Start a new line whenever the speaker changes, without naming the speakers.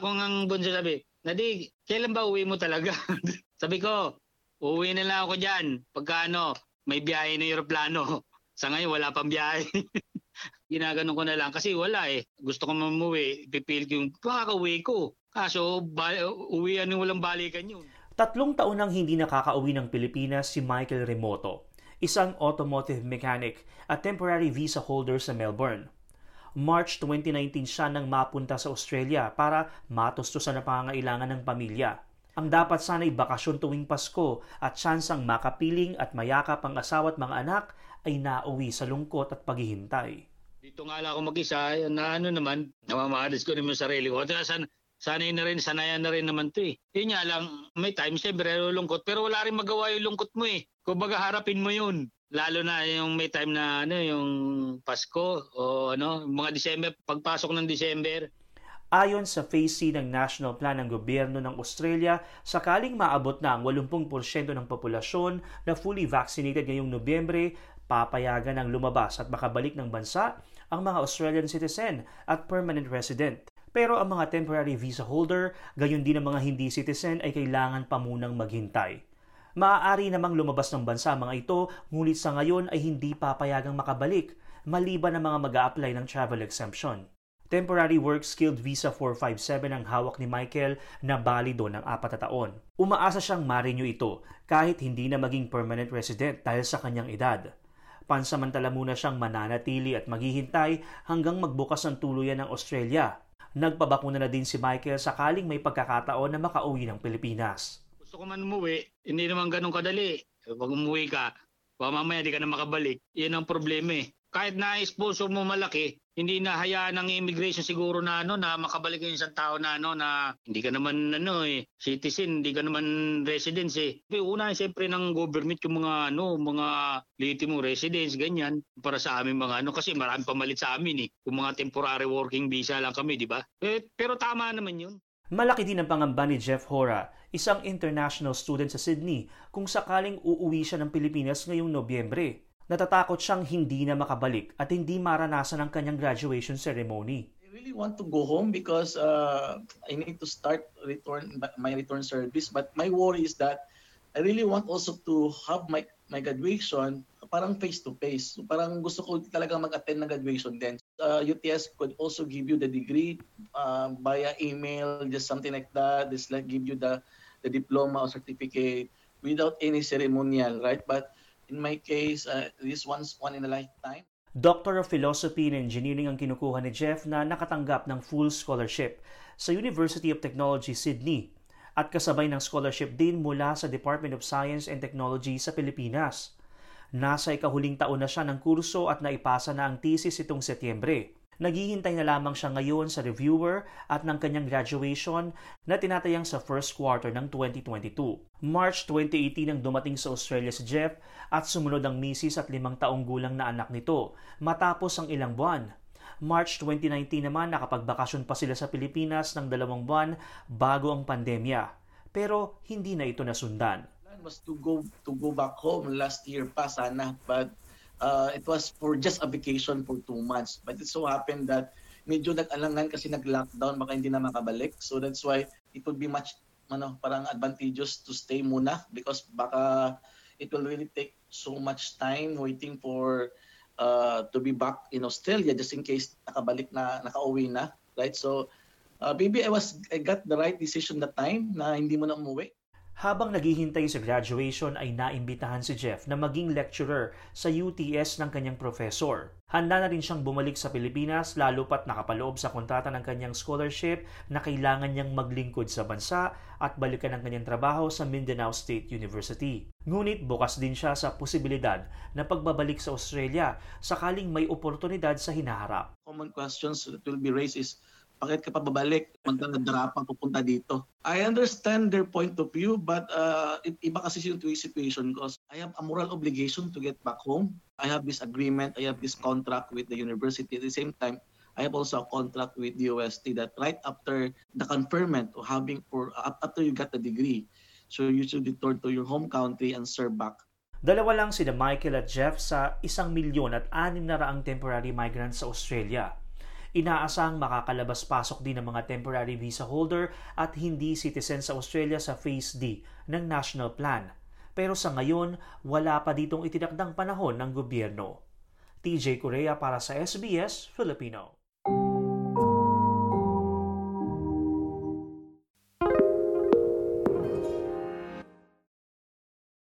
anak ko ng bunso sabi, Nadi, kailan ba uwi mo talaga? sabi ko, uwi na lang ako dyan. Pagka ano, may biyahe na aeroplano. Sa ngayon, wala pang biyahe. Ginaganon ko na lang kasi wala eh. Gusto ko mamuwi, pipil ko yung pakakauwi ko. Kaso, ba, uwian yung walang balikan yun.
Tatlong taon nang hindi nakakauwi ng Pilipinas si Michael Remoto, isang automotive mechanic at temporary visa holder sa Melbourne. March 2019 siya nang mapunta sa Australia para matustusan ang pangangailangan ng pamilya. Ang dapat sana'y bakasyon tuwing Pasko at tsansang makapiling at mayakap ang asawa at mga anak ay nauwi sa lungkot at paghihintay.
Dito nga lang ako mag-isa, na ano naman, namamahalis ko naman sarili ko. At san, sanay na rin, sanayan na rin naman to eh. Yun nga lang, may time siyempre lungkot, pero wala rin magawa yung lungkot mo eh. Kung baga harapin mo yun lalo na yung may time na ano yung Pasko o ano mga December pagpasok ng December
Ayon sa Phase C ng National Plan ng gobyerno ng Australia, sakaling maabot na ang 80% ng populasyon na fully vaccinated ngayong Nobyembre, papayagan ng lumabas at makabalik ng bansa ang mga Australian citizen at permanent resident. Pero ang mga temporary visa holder, gayon din ang mga hindi citizen ay kailangan pa munang maghintay. Maaari namang lumabas ng bansa mga ito, ngunit sa ngayon ay hindi papayagang makabalik, maliban ang mga mag apply ng travel exemption. Temporary Work Skilled Visa 457 ang hawak ni Michael na balido ng apat na taon. Umaasa siyang marinyo ito kahit hindi na maging permanent resident dahil sa kanyang edad. Pansamantala muna siyang mananatili at maghihintay hanggang magbukas ng tuluyan ng Australia. Nagpabakuna na din si Michael sakaling may pagkakataon na makauwi ng Pilipinas
gusto ko man umuwi, hindi naman ganun kadali. Pag umuwi ka, baka mamaya di ka na makabalik. Yan ang problema eh. Kahit na sponsor mo malaki, hindi na hayaan ng immigration siguro na ano na makabalik yung isang tao na ano na hindi ka naman ano eh citizen, hindi ka naman residence eh. Una siyempre ng government yung mga ano, mga legitimate residence ganyan para sa amin mga ano kasi marami pamalit sa amin eh. Kung mga temporary working visa lang kami, di ba? Eh, pero tama naman yun.
Malaki din ang pangamba ni Jeff Hora, isang international student sa Sydney, kung sakaling uuwi siya ng Pilipinas ngayong Nobyembre. Natatakot siyang hindi na makabalik at hindi maranasan ang kanyang graduation ceremony.
I really want to go home because uh, I need to start return my return service. But my worry is that I really want also to have my my graduation parang face to face. So parang gusto ko talaga mag-attend ng graduation din. Uh, UTS could also give you the degree uh, via email, just something like that. Just like give you the the diploma or certificate without any ceremonial, right? But in my case, uh, this one's one in a lifetime.
Doctor of Philosophy and Engineering ang kinukuha ni Jeff na nakatanggap ng full scholarship sa University of Technology, Sydney at kasabay ng scholarship din mula sa Department of Science and Technology sa Pilipinas. Nasa ikahuling taon na siya ng kurso at naipasa na ang thesis itong Setyembre. Naghihintay na lamang siya ngayon sa reviewer at ng kanyang graduation na tinatayang sa first quarter ng 2022. March 2018 nang dumating sa Australia si Jeff at sumunod ang misis at limang taong gulang na anak nito matapos ang ilang buwan. March 2019 naman nakapagbakasyon pa sila sa Pilipinas ng dalawang buwan bago ang pandemya. Pero hindi na ito nasundan
was to go to go back home last year pa sana but uh, it was for just a vacation for two months. But it so happened that medyo nag-alangan kasi nag-lockdown baka hindi na makabalik. So that's why it would be much ano parang advantageous to stay muna because baka it will really take so much time waiting for uh, to be back in Australia just in case nakabalik na nakauwi na right? So uh, maybe I was I got the right decision that time na hindi mo na umuwi
habang naghihintay sa graduation ay naimbitahan si Jeff na maging lecturer sa UTS ng kanyang professor. Handa na rin siyang bumalik sa Pilipinas lalo pat nakapaloob sa kontrata ng kanyang scholarship na kailangan niyang maglingkod sa bansa at balikan ang kanyang trabaho sa Mindanao State University. Ngunit bukas din siya sa posibilidad na pagbabalik sa Australia sakaling may oportunidad sa hinaharap.
Common questions that will be raised is bakit ka pa babalik? Magdadara pupunta dito. I understand their point of view but uh, iba kasi yung situation ko. I have a moral obligation to get back home. I have this agreement, I have this contract with the university. At the same time, I have also a contract with the UST that right after the conferment of having for after you got the degree, so you should return to your home country and serve back.
Dalawa lang sina Michael at Jeff sa isang milyon at anim na raang temporary migrants sa Australia. Inaasang makakalabas-pasok din ng mga temporary visa holder at hindi citizen sa Australia sa Phase D ng National Plan. Pero sa ngayon, wala pa ditong itinakdang panahon ng gobyerno. TJ Korea para sa SBS Filipino.